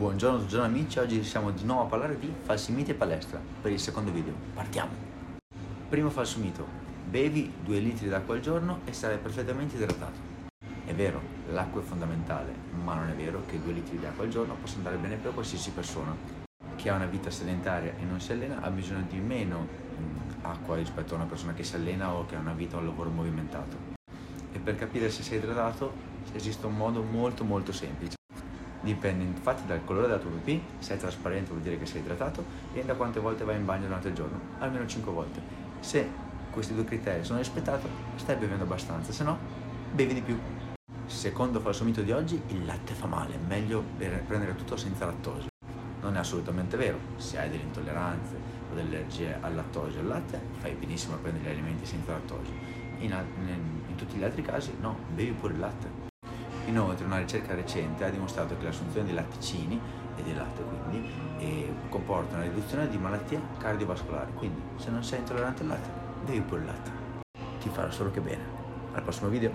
Buongiorno, buongiorno amici, oggi siamo di nuovo a parlare di falsi miti e palestra per il secondo video. Partiamo! Primo falso mito, bevi 2 litri d'acqua al giorno e sarai perfettamente idratato. È vero, l'acqua è fondamentale, ma non è vero che 2 litri di acqua al giorno possano andare bene per qualsiasi persona. Chi ha una vita sedentaria e non si allena ha bisogno di meno mm, acqua rispetto a una persona che si allena o che ha una vita o un lavoro movimentato. E per capire se sei idratato esiste un modo molto molto semplice. Dipende infatti dal colore della tua pipì, se è trasparente vuol dire che sei idratato e da quante volte vai in bagno durante il giorno, almeno 5 volte. Se questi due criteri sono rispettati, stai bevendo abbastanza, se no bevi di più. Secondo falso mito di oggi, il latte fa male, meglio prendere tutto senza lattosio. Non è assolutamente vero, se hai delle intolleranze o delle allergie al lattosio e al latte, fai benissimo a prendere gli alimenti senza lattosio. In, in, in tutti gli altri casi no, bevi pure il latte. Inoltre una ricerca recente ha dimostrato che l'assunzione di latticini e di latte quindi comporta una riduzione di malattie cardiovascolari, quindi se non sei intollerante al latte, bevi pure il latte. Ti farà solo che bene. Al prossimo video.